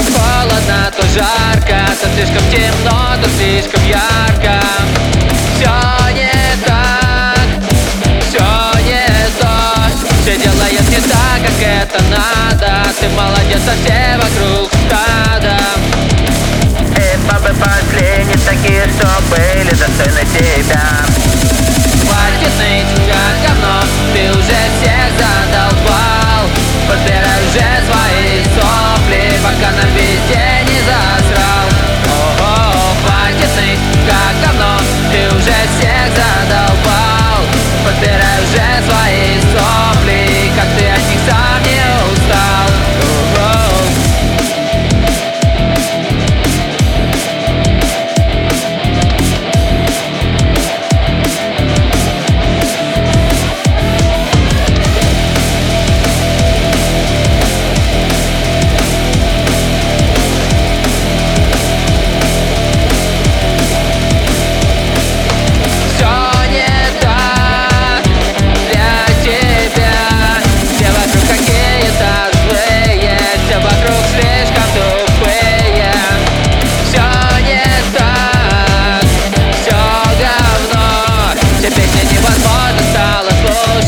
слишком холодно, то жарко То слишком темно, то слишком ярко. Все не так, все не то. Все делает не так, как это надо. Ты молодец, а все вокруг стада Эй, бабы пошли, не такие, что были достойны тебя. Хватит ныть,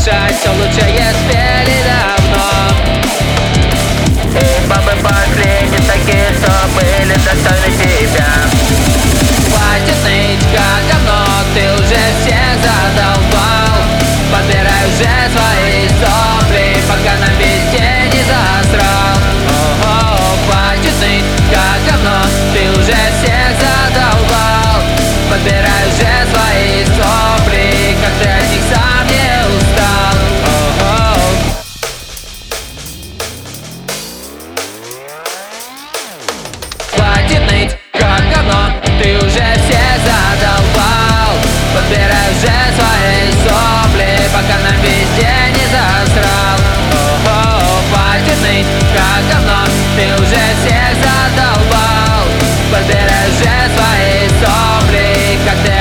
слушать Все береже свои сопли, как ты